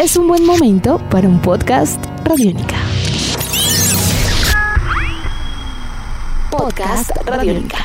es un buen momento para un podcast Radiónica. Podcast Radiónica.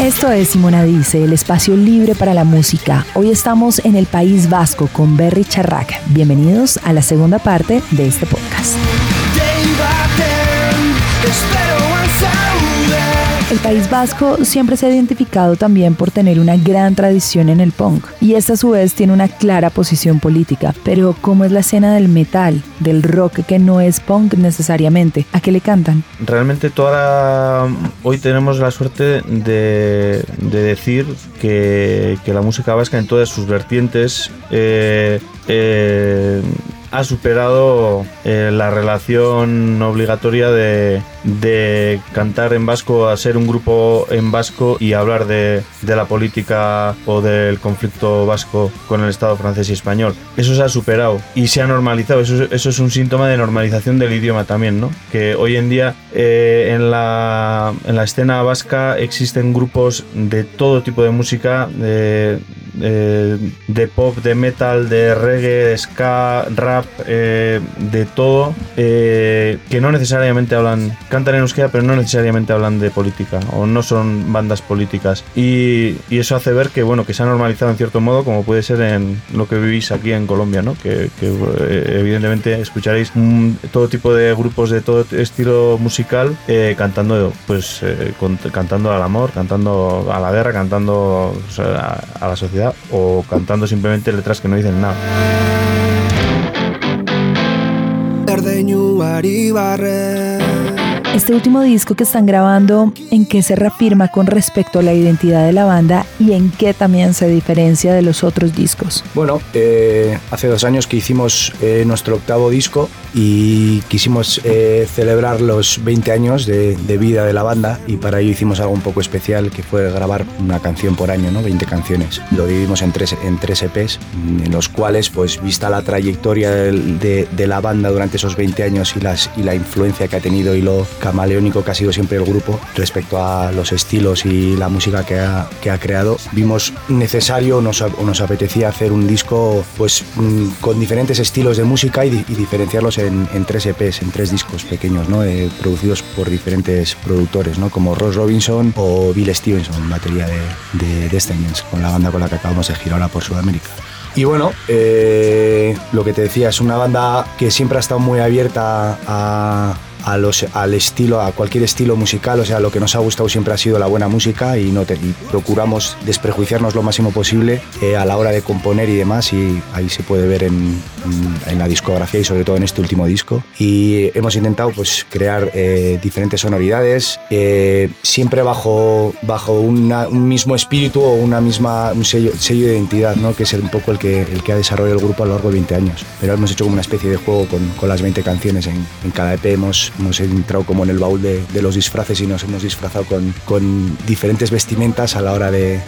Esto es Simona Dice, el espacio libre para la música. Hoy estamos en el País Vasco con Berry Charrac. Bienvenidos a la segunda parte de este podcast. El País Vasco siempre se ha identificado también por tener una gran tradición en el punk y esta a su vez tiene una clara posición política. Pero ¿cómo es la escena del metal, del rock que no es punk necesariamente? ¿A qué le cantan? Realmente toda hoy tenemos la suerte de, decir que, la música vasca en todas sus vertientes eh, eh, ha superado eh, la relación obligatoria de, cantar en vasco a ser un grupo en vasco y hablar de, la política o del conflicto vasco con el Estado francés y español. Eso se ha superado y se ha normalizado. Eso, es un síntoma de normalización del idioma también, ¿no? Que hoy en día eh, en, la, en la escena vasca existen grupos de todo tipo de música, de pop, de metal, de reggae, de ska, rap, eh, de todo, eh, que no necesariamente hablan, cantan en euskera, pero no necesariamente hablan de política, o no son bandas políticas. Y, eso hace ver que, bueno, que se ha normalizado en cierto modo, como puede ser en lo que vivís aquí en Colombia, ¿no? Que, eh, evidentemente escucharéis todo tipo de grupos de todo estilo musical cantando, pues, cantando al amor, cantando a la guerra, cantando a la sociedad o cantando simplemente letras que no dicen nada. Este último disco que están grabando, ¿en qué se reafirma con respecto a la identidad de la banda y en qué también se diferencia de los otros discos? Bueno, eh, hace dos años que hicimos eh, nuestro octavo disco y quisimos eh, celebrar los 20 años de, vida de la banda y para ello hicimos algo un poco especial que fue grabar una canción por año, ¿no? 20 canciones. Lo dividimos en tres, en tres EPs, en los cuales, pues vista la trayectoria de, de la banda durante esos 20 años y, y la influencia que ha tenido y lo camaleónico que ha sido siempre el grupo respecto a los estilos y la música que ha, que ha creado, vimos necesario nos, nos, apetecía hacer un disco pues mm, con diferentes estilos de música y, diferenciarlos en, tres EPs, en tres discos pequeños, ¿no? Eh, producidos por diferentes productores, ¿no? como Ross Robinson o Bill Stevenson, batería de, de Descendants, con la banda con la que acabamos de girar ahora por Sudamérica. Y bueno, eh, lo que te decía, es una banda que siempre ha estado muy abierta a, a los, al estilo, a cualquier estilo musical. O sea, lo que nos ha gustado siempre ha sido la buena música y, no procuramos desprejuiciarnos lo máximo posible eh, a la hora de componer y demás. Y ahí se puede ver en, en, la discografía y sobre todo en este último disco. Y hemos intentado pues, crear eh, diferentes sonoridades, eh, siempre bajo, bajo un mismo espíritu o una misma, un sello, sello, de identidad, ¿no? que es un poco el que, el que ha desarrollado el grupo a lo largo de 20 años. Pero hemos hecho como una especie de juego con, con las 20 canciones en, en cada EP. Hemos, hemos entrado como en el baúl de, los disfraces y nos hemos disfrazado con, con diferentes vestimentas a la hora de,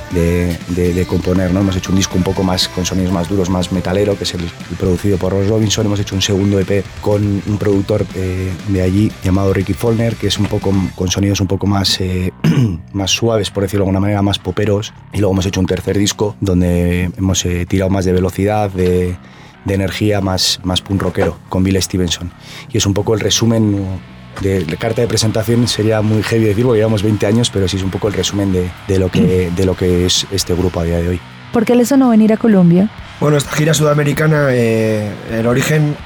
componer. ¿no? Hemos hecho un disco un poco más con sonidos más duros, más metalero, que es el, producido por Ross Robinson. Hemos hecho un segundo EP con un productor eh, de allí llamado Ricky Follner, que es un poco con sonidos un poco más, eh, más suaves, por decirlo de alguna manera, más poperos. Y luego hemos hecho un tercer disco donde hemos eh, tirado más de velocidad, de de energía más, más punk rockero con Bill Stevenson. Y es un poco el resumen de la carta de presentación, sería muy heavy decir porque llevamos 20 años, pero sí es un poco el resumen de, de lo, que, de lo que es este grupo a día de hoy. ¿Por qué les sonó venir a Colombia? Bueno, esta gira sudamericana, eh, el origen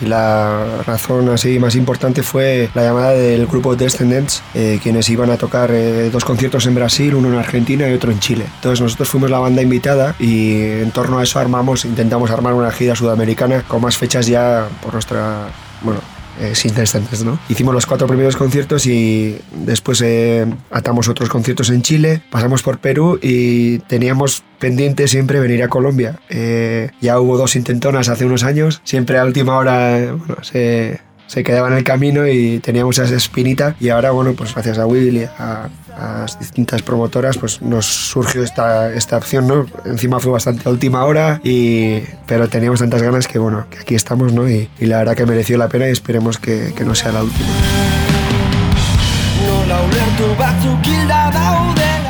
y la razón así más importante fue la llamada del grupo Descendants, eh, quienes iban a tocar eh, dos conciertos en Brasil, uno en Argentina y otro en Chile. Entonces nosotros fuimos la banda invitada y en torno a eso armamos, intentamos armar una gira sudamericana con más fechas ya por nuestra, bueno, eh, sin descendentes, ¿no? Hicimos los cuatro primeros conciertos y después eh, atamos otros conciertos en Chile, pasamos por Perú y teníamos pendiente siempre venir a Colombia. Eh, ya hubo dos intentonas hace unos años, siempre a última hora bueno, se, se quedaba en el camino y teníamos esa espinita y ahora, bueno, pues gracias a Will y a, las distintas promotoras, pues nos surgió esta, esta opción, ¿no? Encima fue bastante a última hora, y, pero teníamos tantas ganas que, bueno, que aquí estamos, ¿no? Y, y la verdad que mereció la pena y esperemos que, que no sea la última.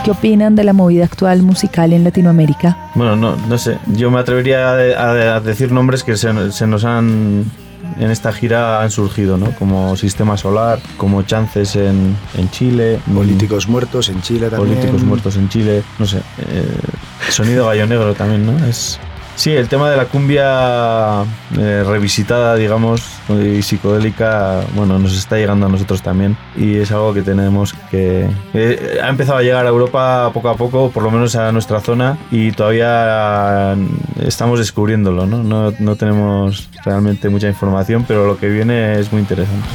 ¿Qué opinan de la movida actual musical en Latinoamérica? Bueno, no, no sé. Yo me atrevería a, a decir nombres que se, se nos han en esta gira han surgido, ¿no? Como Sistema Solar, como Chances en, en Chile. Políticos muertos en Chile también. Políticos muertos en Chile, no sé. Eh, sonido Gallo Negro también, ¿no? Es, Sí, el tema de la cumbia eh, revisitada, digamos, y psicodélica, bueno, nos está llegando a nosotros también y es algo que tenemos que... Eh, ha empezado a llegar a Europa poco a poco, por lo menos a nuestra zona, y todavía estamos descubriéndolo, ¿no? No, no tenemos realmente mucha información, pero lo que viene es muy interesante,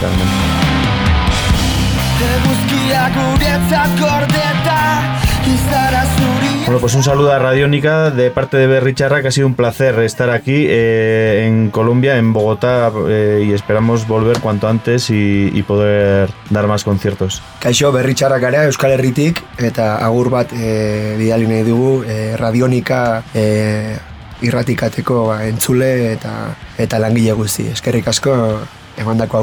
realmente. Pues un saludo a Radiónica de parte de Berry Charra, que ha sido un placer estar aquí eh, en Colombia, en Bogotá, eh, y esperamos volver cuanto antes y, poder dar más conciertos. Kaixo, Berri Charra gara, Euskal Herritik, eta agur bat e, bidali nahi dugu, e, Radionika e, irratikateko ba, entzule eta, eta langile guzti. Eskerrik asko, emandako